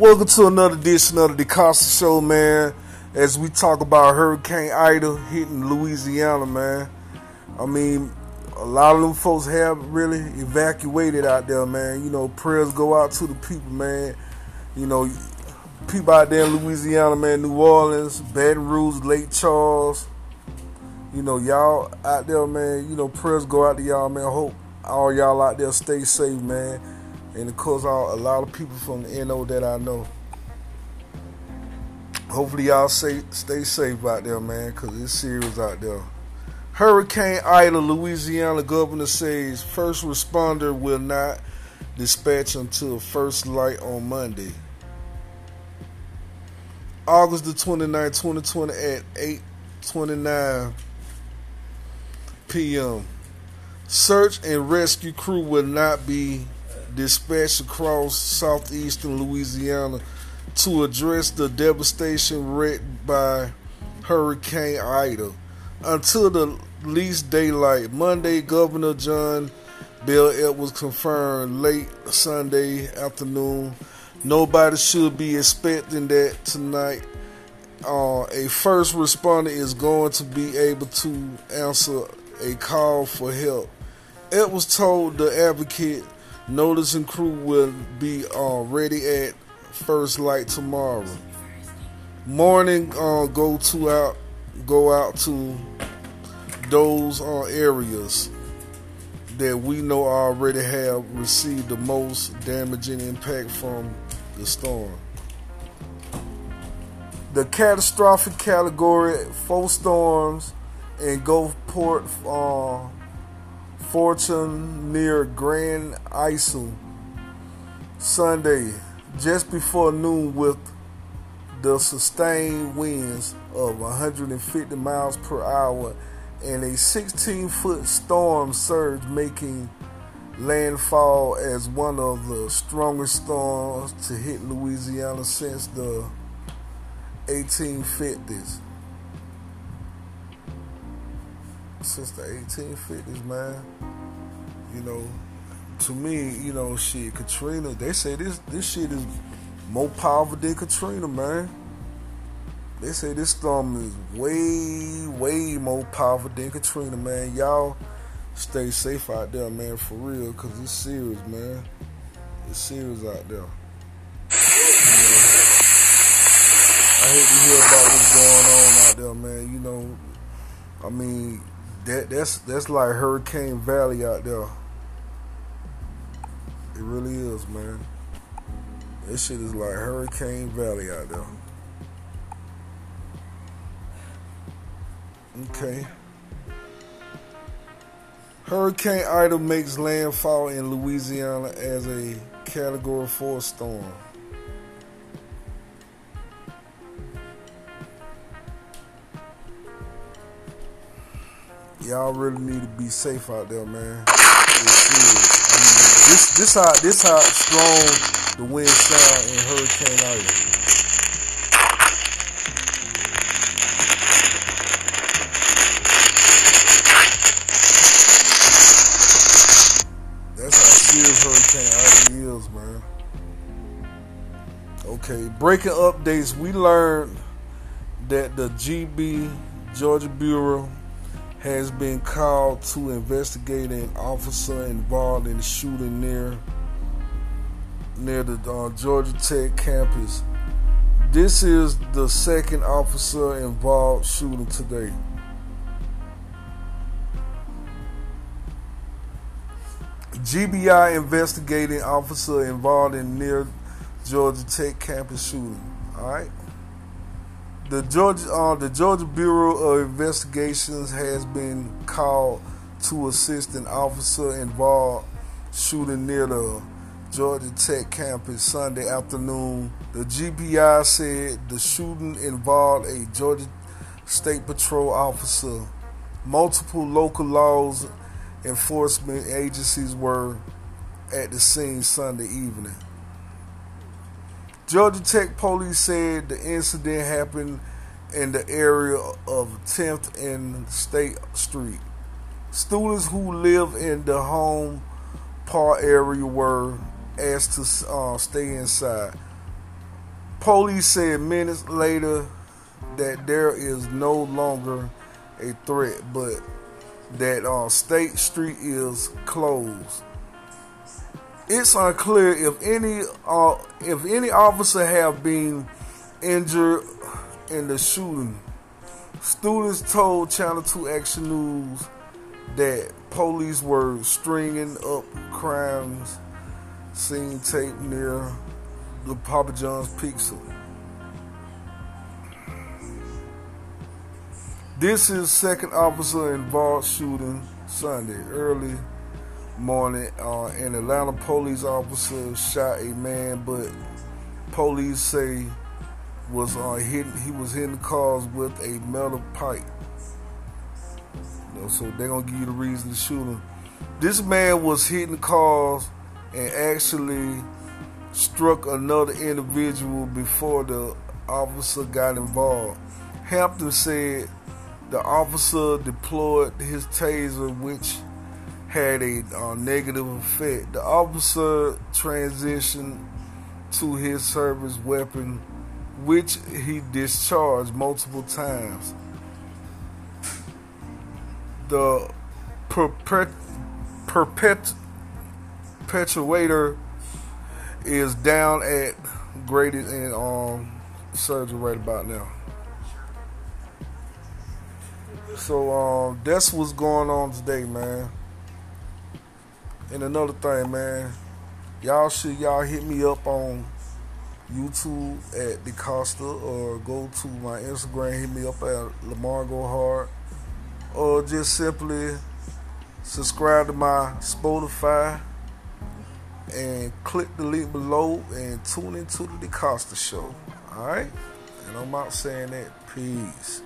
Welcome to another edition of the DeCosta Show, man. As we talk about Hurricane Ida hitting Louisiana, man. I mean, a lot of them folks have really evacuated out there, man. You know, prayers go out to the people, man. You know, people out there in Louisiana, man, New Orleans, Baton Rouge, Lake Charles. You know, y'all out there, man. You know, prayers go out to y'all, man. Hope all y'all out there stay safe, man and of course all, a lot of people from the NO that I know. Hopefully y'all stay stay safe out there, man, because it's serious out there. Hurricane Ida, Louisiana governor says first responder will not dispatch until first light on Monday. August the 29th, 2020 at 8:29 p.m. Search and rescue crew will not be dispatched across southeastern Louisiana to address the devastation wreaked by Hurricane Ida. Until the least daylight, Monday, Governor John Bel Edwards confirmed late Sunday afternoon. Nobody should be expecting that tonight. Uh, a first responder is going to be able to answer a call for help. Edwards told the advocate Notice and crew will be uh, ready at first light tomorrow. Morning, uh, go to out, go out to those uh, areas that we know already have received the most damaging impact from the storm. The catastrophic category, four storms in Gulfport, uh, Fortune near Grand Isle Sunday, just before noon, with the sustained winds of 150 miles per hour and a 16 foot storm surge making landfall as one of the strongest storms to hit Louisiana since the 1850s. Since the 1850s, man. You know, to me, you know, shit, Katrina. They say this this shit is more powerful than Katrina, man. They say this storm is way, way more powerful than Katrina, man. Y'all stay safe out there, man, for real, cause it's serious, man. It's serious out there. I hate to hear about what's going on out there, man. You know, I mean, that that's that's like Hurricane Valley out there. It really is, man. This shit is like Hurricane Valley out there. Okay. Hurricane Ida makes landfall in Louisiana as a Category 4 storm. Y'all really need to be safe out there, man. I mean, this this how this how strong the wind sound in Hurricane Ida. That's how serious Hurricane Ida is, man. Okay, breaking updates. We learned that the GB Georgia Bureau has been called to investigate an officer involved in the shooting near near the uh, Georgia Tech campus. This is the second officer involved shooting today. GBI investigating officer involved in near Georgia Tech campus shooting. All right. The Georgia, uh, the Georgia Bureau of Investigations has been called to assist an officer involved shooting near the Georgia Tech campus Sunday afternoon. The GBI said the shooting involved a Georgia State Patrol officer. Multiple local laws enforcement agencies were at the scene Sunday evening. Georgia Tech police said the incident happened in the area of 10th and State Street. Students who live in the home park area were asked to uh, stay inside. Police said minutes later that there is no longer a threat, but that uh, State Street is closed. It's unclear if any uh, if any officer have been injured in the shooting. Students told Channel 2 Action News that police were stringing up crimes scene tape near the Papa John's Pizza. This is second officer involved shooting Sunday early morning. Uh, an Atlanta police officer shot a man, but police say was uh, hitting, he was hitting cars with a metal pipe. You know, so they're gonna give you the reason to shoot him. This man was hitting cars and actually struck another individual before the officer got involved. Hampton said the officer deployed his taser, which had a uh, negative effect. The officer transitioned to his service weapon, which he discharged multiple times. The perpet, perpet, perpetuator is down at graded in um, surgery right about now. So um, that's what's going on today, man. And another thing, man, y'all should y'all hit me up on YouTube at DeCosta or go to my Instagram, hit me up at Lamar Go Hard, or just simply subscribe to my Spotify and click the link below and tune into the DeCosta show. Alright? And I'm out saying that. Peace.